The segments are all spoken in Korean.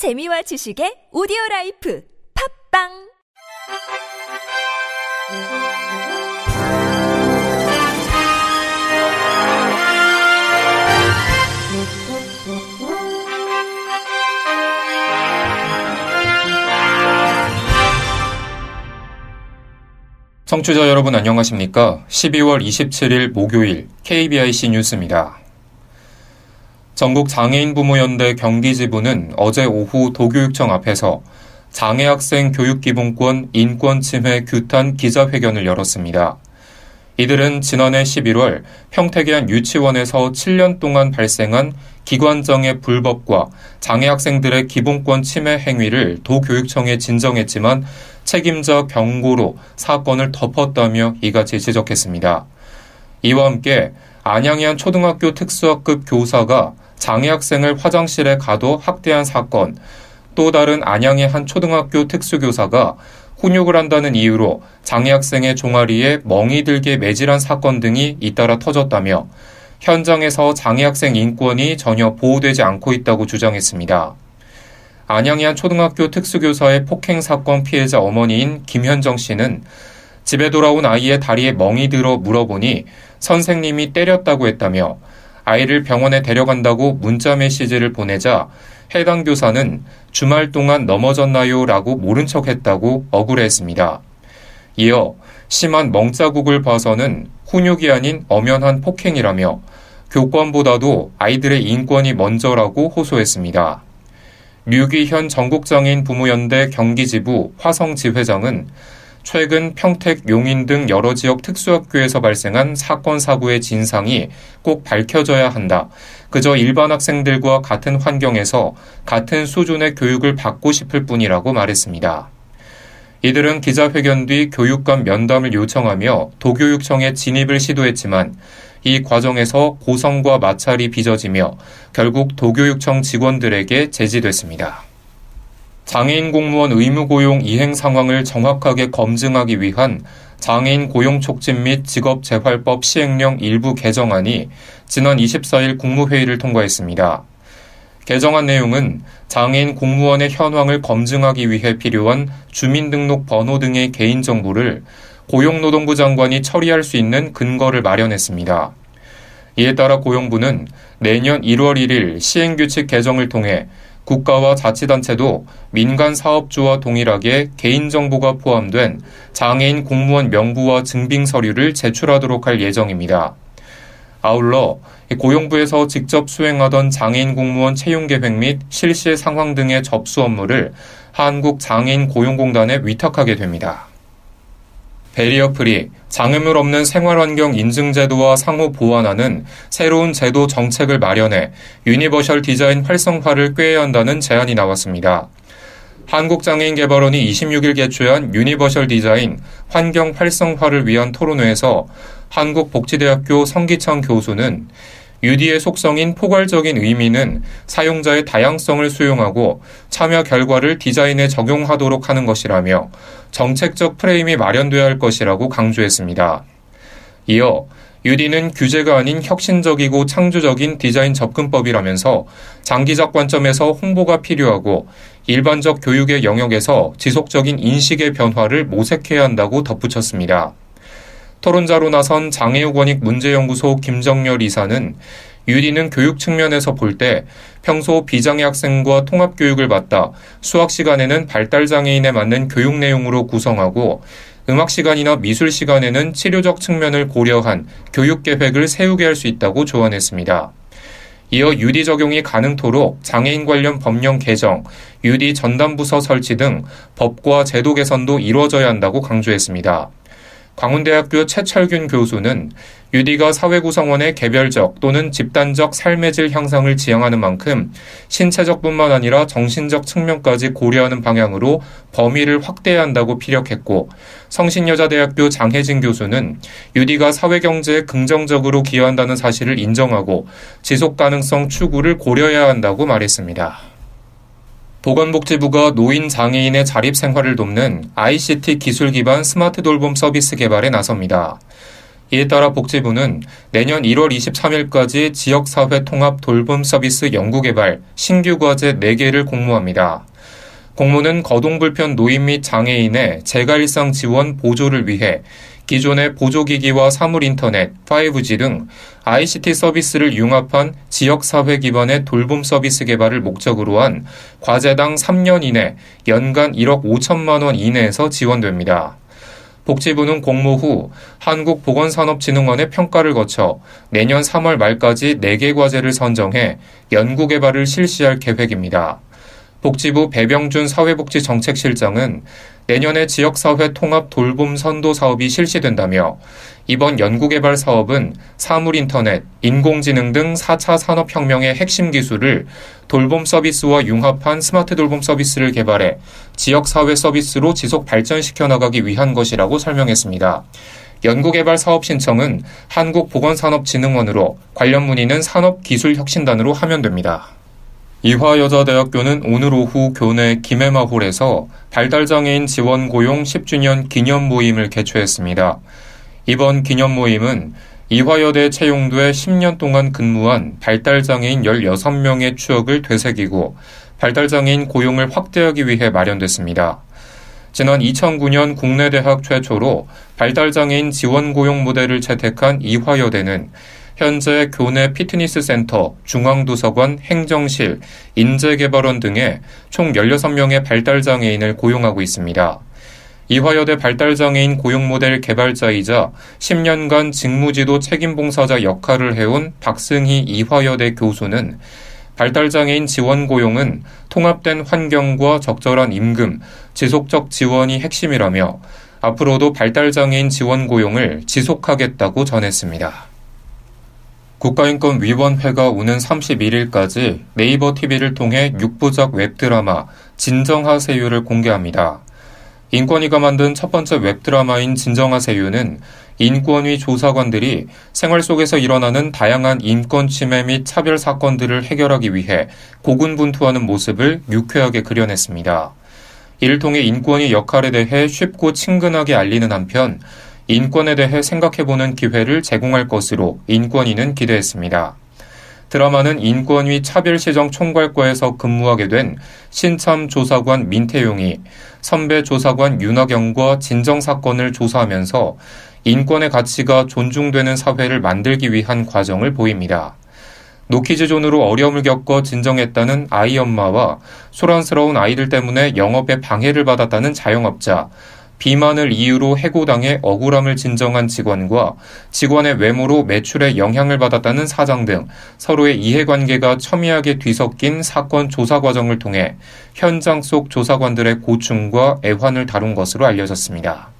재미와 지식의 오디오 라이프 팝빵 청취자 여러분 안녕하십니까? 12월 27일 목요일 KBIC 뉴스입니다. 전국 장애인 부모연대 경기지부는 어제 오후 도교육청 앞에서 장애학생 교육기본권 인권 침해 규탄 기자회견을 열었습니다. 이들은 지난해 11월 평택의 한 유치원에서 7년 동안 발생한 기관정의 불법과 장애학생들의 기본권 침해 행위를 도교육청에 진정했지만 책임자 경고로 사건을 덮었다며 이같이 지적했습니다. 이와 함께 안양의 한 초등학교 특수학급 교사가 장애 학생을 화장실에 가둬 학대한 사건, 또 다른 안양의 한 초등학교 특수교사가 훈육을 한다는 이유로 장애 학생의 종아리에 멍이 들게 매질한 사건 등이 잇따라 터졌다며 현장에서 장애 학생 인권이 전혀 보호되지 않고 있다고 주장했습니다. 안양의 한 초등학교 특수교사의 폭행 사건 피해자 어머니인 김현정 씨는 집에 돌아온 아이의 다리에 멍이 들어 물어보니 선생님이 때렸다고 했다며 아이를 병원에 데려간다고 문자 메시지를 보내자 해당 교사는 주말 동안 넘어졌나요? 라고 모른 척 했다고 억울해했습니다. 이어 심한 멍자국을 봐서는 훈육이 아닌 엄연한 폭행이라며 교권보다도 아이들의 인권이 먼저라고 호소했습니다. 류기현 전국장애인 부모연대 경기지부 화성지회장은 최근 평택, 용인 등 여러 지역 특수학교에서 발생한 사건 사고의 진상이 꼭 밝혀져야 한다. 그저 일반 학생들과 같은 환경에서 같은 수준의 교육을 받고 싶을 뿐이라고 말했습니다. 이들은 기자회견 뒤 교육감 면담을 요청하며 도교육청에 진입을 시도했지만 이 과정에서 고성과 마찰이 빚어지며 결국 도교육청 직원들에게 제지됐습니다. 장애인 공무원 의무 고용 이행 상황을 정확하게 검증하기 위한 장애인 고용 촉진 및 직업 재활법 시행령 일부 개정안이 지난 24일 국무회의를 통과했습니다. 개정안 내용은 장애인 공무원의 현황을 검증하기 위해 필요한 주민등록 번호 등의 개인정보를 고용노동부 장관이 처리할 수 있는 근거를 마련했습니다. 이에 따라 고용부는 내년 1월 1일 시행규칙 개정을 통해 국가와 자치단체도 민간 사업주와 동일하게 개인정보가 포함된 장애인 공무원 명부와 증빙 서류를 제출하도록 할 예정입니다. 아울러 고용부에서 직접 수행하던 장애인 공무원 채용 계획 및 실시 상황 등의 접수 업무를 한국장애인 고용공단에 위탁하게 됩니다. barrier free, 장애물 없는 생활환경 인증제도와 상호 보완하는 새로운 제도 정책을 마련해 유니버셜 디자인 활성화를 꾀해야 한다는 제안이 나왔습니다. 한국장애인개발원이 26일 개최한 유니버셜 디자인 환경 활성화를 위한 토론회에서 한국복지대학교 성기창 교수는 UD의 속성인 포괄적인 의미는 사용자의 다양성을 수용하고 참여 결과를 디자인에 적용하도록 하는 것이라며 정책적 프레임이 마련돼야 할 것이라고 강조했습니다. 이어 UD는 규제가 아닌 혁신적이고 창조적인 디자인 접근법이라면서 장기적 관점에서 홍보가 필요하고 일반적 교육의 영역에서 지속적인 인식의 변화를 모색해야 한다고 덧붙였습니다. 토론자로 나선 장애우권익 문제연구소 김정열 이사는 유리는 교육 측면에서 볼 때 평소 비장애 학생과 통합 교육을 받다 수학 시간에는 발달 장애인에 맞는 교육 내용으로 구성하고 음악 시간이나 미술 시간에는 치료적 측면을 고려한 교육 계획을 세우게 할 수 있다고 조언했습니다. 이어 유디 적용이 가능토록 장애인 관련 법령 개정, 유디 전담부서 설치 등 법과 제도 개선도 이루어져야 한다고 강조했습니다. 광운대학교 최철균 교수는 유디가 사회 구성원의 개별적 또는 집단적 삶의 질 향상을 지향하는 만큼 신체적뿐만 아니라 정신적 측면까지 고려하는 방향으로 범위를 확대해야 한다고 피력했고 성신여자대학교 장혜진 교수는 유디가 사회 경제에 긍정적으로 기여한다는 사실을 인정하고 지속 가능성 추구를 고려해야 한다고 말했습니다. 보건복지부가 노인 장애인의 자립 생활을 돕는 ICT 기술 기반 스마트 돌봄 서비스 개발에 나섭니다. 이에 따라 복지부는 내년 1월 23일까지 지역사회 통합 돌봄 서비스 연구 개발 신규 과제 4개를 공모합니다. 공모는 거동불편 노인 및 장애인의 재가일상 지원 보조를 위해 기존의 보조기기와 사물인터넷, 5G 등 ICT 서비스를 융합한 지역사회 기반의 돌봄 서비스 개발을 목적으로 한 과제당 3년 이내 연간 1억 5천만 원 이내에서 지원됩니다. 복지부는 공모 후 한국보건산업진흥원의 평가를 거쳐 내년 3월 말까지 4개 과제를 선정해 연구개발을 실시할 계획입니다. 복지부 배병준 사회복지정책실장은 내년에 지역사회 통합 돌봄 선도 사업이 실시된다며 이번 연구개발 사업은 사물인터넷, 인공지능 등 4차 산업혁명의 핵심 기술을 돌봄 서비스와 융합한 스마트 돌봄 서비스를 개발해 지역사회 서비스로 지속 발전시켜 나가기 위한 것이라고 설명했습니다. 연구개발 사업 신청은 한국보건산업진흥원으로 관련 문의는 산업기술혁신단으로 하면 됩니다. 이화여자대학교는 오늘 오후 교내 김해마홀에서 발달장애인 지원 고용 10주년 기념 모임을 개최했습니다. 이번 기념 모임은 이화여대 채용도에 10년 동안 근무한 발달장애인 16명의 추억을 되새기고 발달장애인 고용을 확대하기 위해 마련됐습니다. 지난 2009년 국내 대학 최초로 발달장애인 지원 고용 모델을 채택한 이화여대는 현재 교내 피트니스 센터, 중앙도서관, 행정실, 인재개발원 등에 총 16명의 발달장애인을 고용하고 있습니다. 이화여대 발달장애인 고용 모델 개발자이자 10년간 직무지도 책임봉사자 역할을 해온 박승희 이화여대 교수는 발달장애인 지원 고용은 통합된 환경과 적절한 임금, 지속적 지원이 핵심이라며 앞으로도 발달장애인 지원 고용을 지속하겠다고 전했습니다. 국가인권위원회가 오는 31일까지 네이버 TV를 통해 6부작 웹드라마 진정하세요를 공개합니다. 인권위가 만든 첫 번째 웹드라마인 진정하세요는 인권위 조사관들이 생활 속에서 일어나는 다양한 인권 침해 및 차별 사건들을 해결하기 위해 고군분투하는 모습을 유쾌하게 그려냈습니다. 이를 통해 인권위 역할에 대해 쉽고 친근하게 알리는 한편 인권에 대해 생각해보는 기회를 제공할 것으로 인권위는 기대했습니다. 드라마는 인권위 차별시정 총괄과에서 근무하게 된 신참 조사관 민태용이 선배 조사관 윤학영과 진정 사건을 조사하면서 인권의 가치가 존중되는 사회를 만들기 위한 과정을 보입니다. 노키즈존으로 어려움을 겪어 진정했다는 아이 엄마와 소란스러운 아이들 때문에 영업에 방해를 받았다는 자영업자, 비만을 이유로 해고당해 억울함을 진정한 직원과 직원의 외모로 매출에 영향을 받았다는 사장 등 서로의 이해관계가 첨예하게 뒤섞인 사건 조사 과정을 통해 현장 속 조사관들의 고충과 애환을 다룬 것으로 알려졌습니다.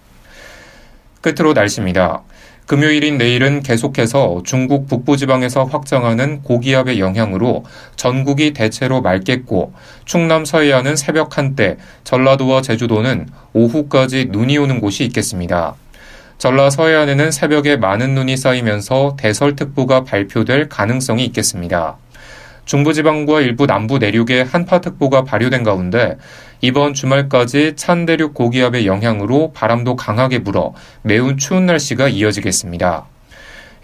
끝으로 날씨입니다. 금요일인 내일은 계속해서 중국 북부지방에서 확장하는 고기압의 영향으로 전국이 대체로 맑겠고 충남 서해안은 새벽 한때, 전라도와 제주도는 오후까지 눈이 오는 곳이 있겠습니다. 전라 서해안에는 새벽에 많은 눈이 쌓이면서 대설특보가 발표될 가능성이 있겠습니다. 중부지방과 일부 남부 내륙에 한파특보가 발효된 가운데 이번 주말까지 찬 대륙 고기압의 영향으로 바람도 강하게 불어 매우 추운 날씨가 이어지겠습니다.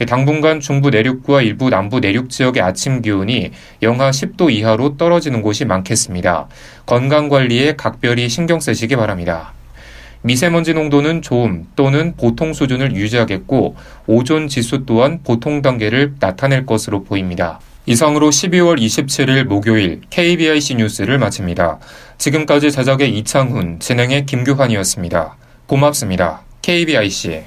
당분간 중부 내륙과 일부 남부 내륙 지역의 아침 기온이 영하 10도 이하로 떨어지는 곳이 많겠습니다. 건강 관리에 각별히 신경 쓰시기 바랍니다. 미세먼지 농도는 좋음 또는 보통 수준을 유지하겠고 오존 지수 또한 보통 단계를 나타낼 것으로 보입니다. 이상으로 12월 27일 목요일 KBIC 뉴스를 마칩니다. 지금까지 제작의 이창훈, 진행의 김규환이었습니다. 고맙습니다. KBIC.